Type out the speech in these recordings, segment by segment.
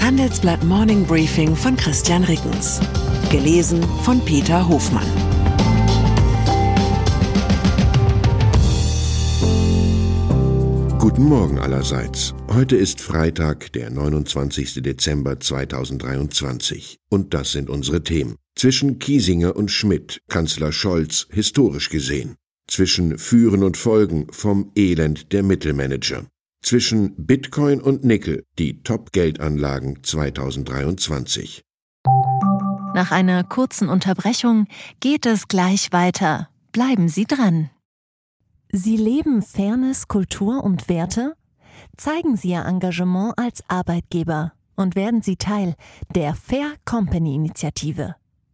Handelsblatt Morning Briefing von Christian Rickens. Gelesen von Peter Hofmann. Guten Morgen allerseits. Heute ist Freitag, der 29. Dezember 2023. Und das sind unsere Themen. Zwischen Kiesinger und Schmidt, Kanzler Scholz, historisch gesehen. Zwischen Führen und Folgen vom Elend der Mittelmanager zwischen Bitcoin und Nickel, die Top-Geldanlagen 2023. Nach einer kurzen Unterbrechung geht es gleich weiter. Bleiben Sie dran. Sie leben Fairness, Kultur und Werte? Zeigen Sie Ihr Engagement als Arbeitgeber und werden Sie Teil der Fair Company Initiative.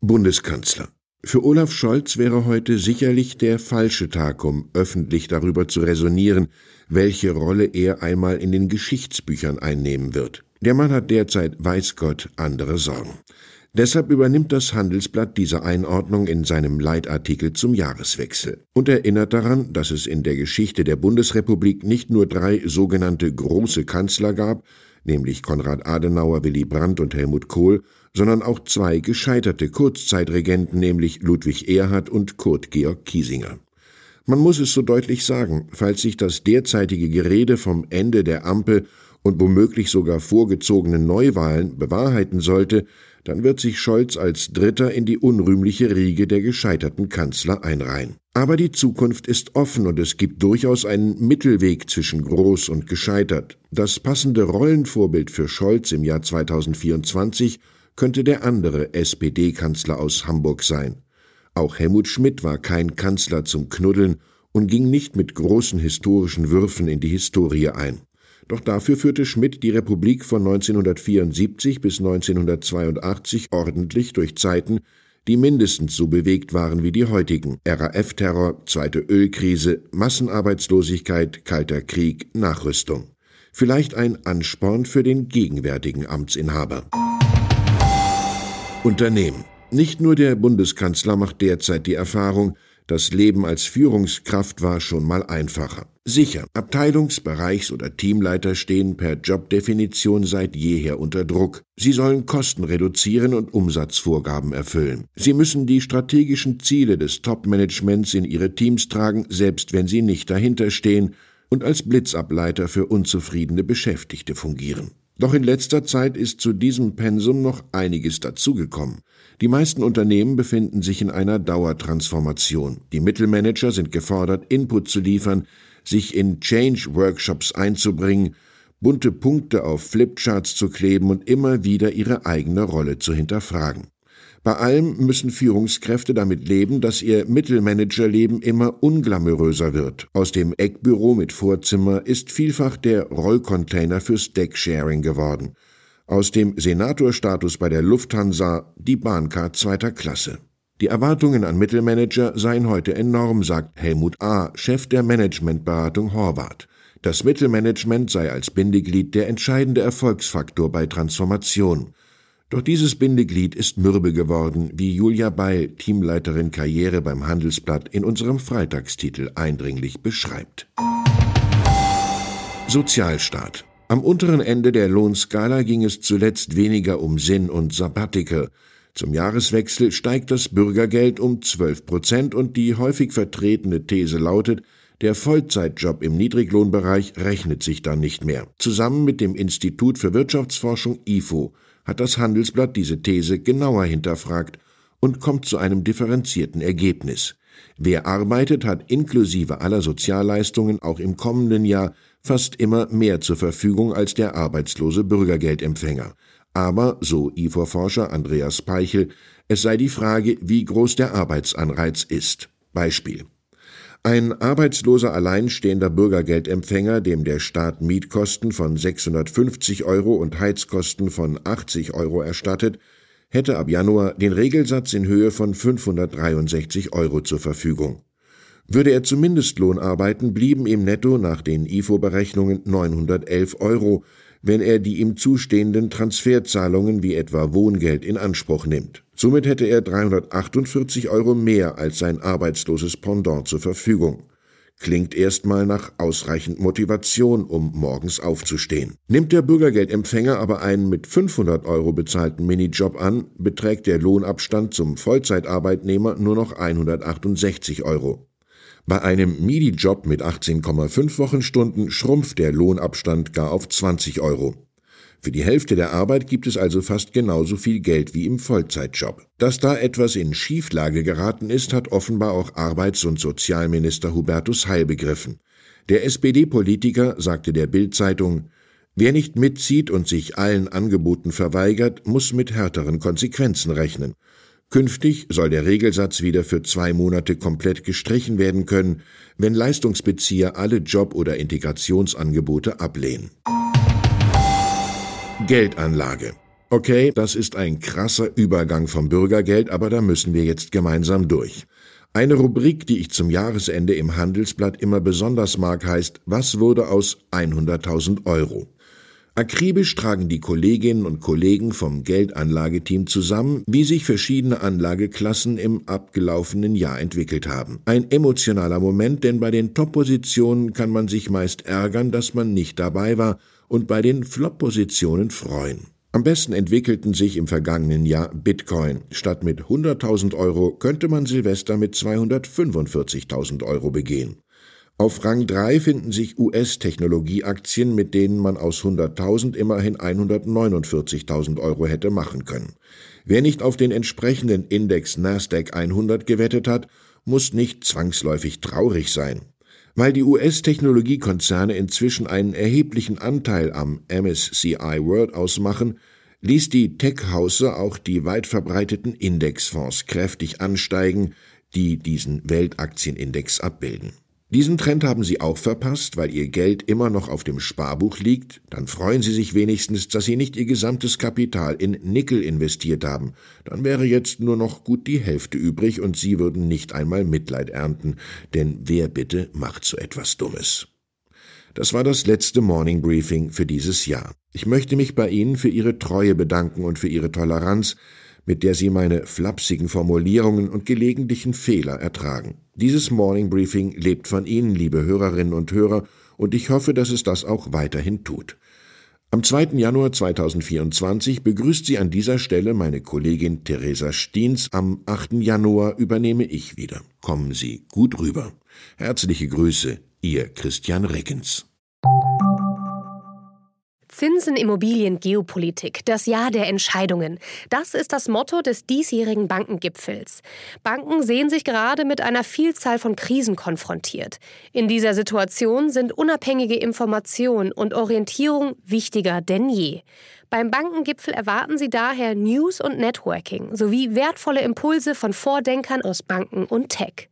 Bundeskanzler. Für Olaf Scholz wäre heute sicherlich der falsche Tag, um öffentlich darüber zu resonieren, welche Rolle er einmal in den Geschichtsbüchern einnehmen wird. Der Mann hat derzeit, weiß Gott, andere Sorgen. Deshalb übernimmt das Handelsblatt diese Einordnung in seinem Leitartikel zum Jahreswechsel und erinnert daran, dass es in der Geschichte der Bundesrepublik nicht nur drei sogenannte große Kanzler gab, nämlich Konrad Adenauer, Willy Brandt und Helmut Kohl, sondern auch zwei gescheiterte Kurzzeitregenten, nämlich Ludwig Erhard und Kurt Georg Kiesinger. Man muss es so deutlich sagen, falls sich das derzeitige Gerede vom Ende der Ampel und womöglich sogar vorgezogenen Neuwahlen bewahrheiten sollte, dann wird sich Scholz als Dritter in die unrühmliche Riege der gescheiterten Kanzler einreihen. Aber die Zukunft ist offen und es gibt durchaus einen Mittelweg zwischen groß und gescheitert. Das passende Rollenvorbild für Scholz im Jahr 2024 könnte der andere SPD-Kanzler aus Hamburg sein. Auch Helmut Schmidt war kein Kanzler zum Knuddeln und ging nicht mit großen historischen Würfen in die Historie ein. Doch dafür führte Schmidt die Republik von 1974 bis 1982 ordentlich durch Zeiten, die mindestens so bewegt waren wie die heutigen. RAF-Terror, zweite Ölkrise, Massenarbeitslosigkeit, kalter Krieg, Nachrüstung. Vielleicht ein Ansporn für den gegenwärtigen Amtsinhaber. Unternehmen. Nicht nur der Bundeskanzler macht derzeit die Erfahrung, das Leben als Führungskraft war schon mal einfacher. Sicher, Abteilungs-, Bereichs- oder Teamleiter stehen per Jobdefinition seit jeher unter Druck. Sie sollen Kosten reduzieren und Umsatzvorgaben erfüllen. Sie müssen die strategischen Ziele des Top-Managements in ihre Teams tragen, selbst wenn sie nicht dahinter stehen, und als Blitzableiter für unzufriedene Beschäftigte fungieren. Doch in letzter Zeit ist zu diesem Pensum noch einiges dazugekommen. Die meisten Unternehmen befinden sich in einer Dauertransformation. Die Mittelmanager sind gefordert, Input zu liefern, sich in Change-Workshops einzubringen, bunte Punkte auf Flipcharts zu kleben und immer wieder ihre eigene Rolle zu hinterfragen. Bei allem müssen Führungskräfte damit leben, dass ihr Mittelmanagerleben immer unglamouröser wird. Aus dem Eckbüro mit Vorzimmer ist vielfach der Rollcontainer fürs Decksharing geworden. Aus dem Senatorstatus bei der Lufthansa die Bahncard zweiter Klasse. Die Erwartungen an Mittelmanager seien heute enorm, sagt Helmut A., Chef der Managementberatung Horvath. Das Mittelmanagement sei als Bindeglied der entscheidende Erfolgsfaktor bei Transformation. Doch dieses Bindeglied ist mürbe geworden, wie Julia Beil, Teamleiterin Karriere beim Handelsblatt, in unserem Freitagstitel eindringlich beschreibt. Sozialstaat. Am unteren Ende der Lohnskala ging es zuletzt weniger um Sinn und Sabbatical. Zum Jahreswechsel steigt das Bürgergeld um 12 Prozent und die häufig vertretene These lautet, der Vollzeitjob im Niedriglohnbereich rechnet sich dann nicht mehr. Zusammen mit dem Institut für Wirtschaftsforschung IFO hat das Handelsblatt diese These genauer hinterfragt und kommt zu einem differenzierten Ergebnis. Wer arbeitet, hat inklusive aller Sozialleistungen auch im kommenden Jahr fast immer mehr zur Verfügung als der arbeitslose Bürgergeldempfänger. Aber, so IFO-Forscher Andreas Peichel, es sei die Frage, wie groß der Arbeitsanreiz ist. Beispiel. Ein arbeitsloser alleinstehender Bürgergeldempfänger, dem der Staat Mietkosten von 650 Euro und Heizkosten von 80 Euro erstattet, hätte ab Januar den Regelsatz in Höhe von 563 Euro zur Verfügung. Würde er zum Mindestlohn arbeiten, blieben ihm netto nach den IFO-Berechnungen 911 Euro, wenn er die ihm zustehenden Transferzahlungen wie etwa Wohngeld in Anspruch nimmt. Somit hätte er 348 Euro mehr als sein arbeitsloses Pendant zur Verfügung. Klingt erstmal nach ausreichend Motivation, um morgens aufzustehen. Nimmt der Bürgergeldempfänger aber einen mit 500 Euro bezahlten Minijob an, beträgt der Lohnabstand zum Vollzeitarbeitnehmer nur noch 168 Euro. Bei einem MIDI-Job mit 18,5 Wochenstunden schrumpft der Lohnabstand gar auf 20 Euro. Für die Hälfte der Arbeit gibt es also fast genauso viel Geld wie im Vollzeitjob. Dass da etwas in Schieflage geraten ist, hat offenbar auch Arbeits- und Sozialminister Hubertus Heil begriffen. Der SPD-Politiker sagte der Bild-Zeitung, Wer nicht mitzieht und sich allen Angeboten verweigert, muss mit härteren Konsequenzen rechnen. Künftig soll der Regelsatz wieder für zwei Monate komplett gestrichen werden können, wenn Leistungsbezieher alle Job- oder Integrationsangebote ablehnen. Geldanlage. Okay, das ist ein krasser Übergang vom Bürgergeld, aber da müssen wir jetzt gemeinsam durch. Eine Rubrik, die ich zum Jahresende im Handelsblatt immer besonders mag, heißt Was wurde aus 100.000 Euro? Akribisch tragen die Kolleginnen und Kollegen vom Geldanlageteam zusammen, wie sich verschiedene Anlageklassen im abgelaufenen Jahr entwickelt haben. Ein emotionaler Moment, denn bei den Top-Positionen kann man sich meist ärgern, dass man nicht dabei war und bei den Flop-Positionen freuen. Am besten entwickelten sich im vergangenen Jahr Bitcoin. Statt mit 100.000 Euro könnte man Silvester mit 245.000 Euro begehen. Auf Rang 3 finden sich US-Technologieaktien, mit denen man aus 100.000 immerhin 149.000 Euro hätte machen können. Wer nicht auf den entsprechenden Index Nasdaq 100 gewettet hat, muss nicht zwangsläufig traurig sein. Weil die US-Technologiekonzerne inzwischen einen erheblichen Anteil am MSCI World ausmachen, ließ die Tech-Hause auch die weit verbreiteten Indexfonds kräftig ansteigen, die diesen Weltaktienindex abbilden. Diesen Trend haben Sie auch verpasst, weil Ihr Geld immer noch auf dem Sparbuch liegt? Dann freuen Sie sich wenigstens, dass Sie nicht Ihr gesamtes Kapital in Nickel investiert haben. Dann wäre jetzt nur noch gut die Hälfte übrig und Sie würden nicht einmal Mitleid ernten. Denn wer bitte macht so etwas Dummes? Das war das letzte Morning Briefing für dieses Jahr. Ich möchte mich bei Ihnen für Ihre Treue bedanken und für Ihre Toleranz, mit der Sie meine flapsigen Formulierungen und gelegentlichen Fehler ertragen. Dieses Morning Briefing lebt von Ihnen, liebe Hörerinnen und Hörer, und ich hoffe, dass es das auch weiterhin tut. Am 2. Januar 2024 begrüßt Sie an dieser Stelle meine Kollegin Theresa Stiens. Am 8. Januar übernehme ich wieder. Kommen Sie gut rüber. Herzliche Grüße, Ihr Christian Reckens. Zinsen, Immobilien, Geopolitik, das Jahr der Entscheidungen. Das ist das Motto des diesjährigen Bankengipfels. Banken sehen sich gerade mit einer Vielzahl von Krisen konfrontiert. In dieser Situation sind unabhängige Information und Orientierung wichtiger denn je. Beim Bankengipfel erwarten Sie daher News und Networking sowie wertvolle Impulse von Vordenkern aus Banken und Tech.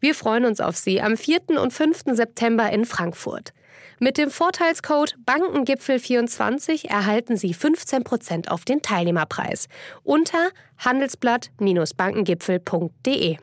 Wir freuen uns auf Sie am 4. und 5. September in Frankfurt. Mit dem Vorteilscode Bankengipfel24 erhalten Sie 15% auf den Teilnehmerpreis unter handelsblatt-bankengipfel.de.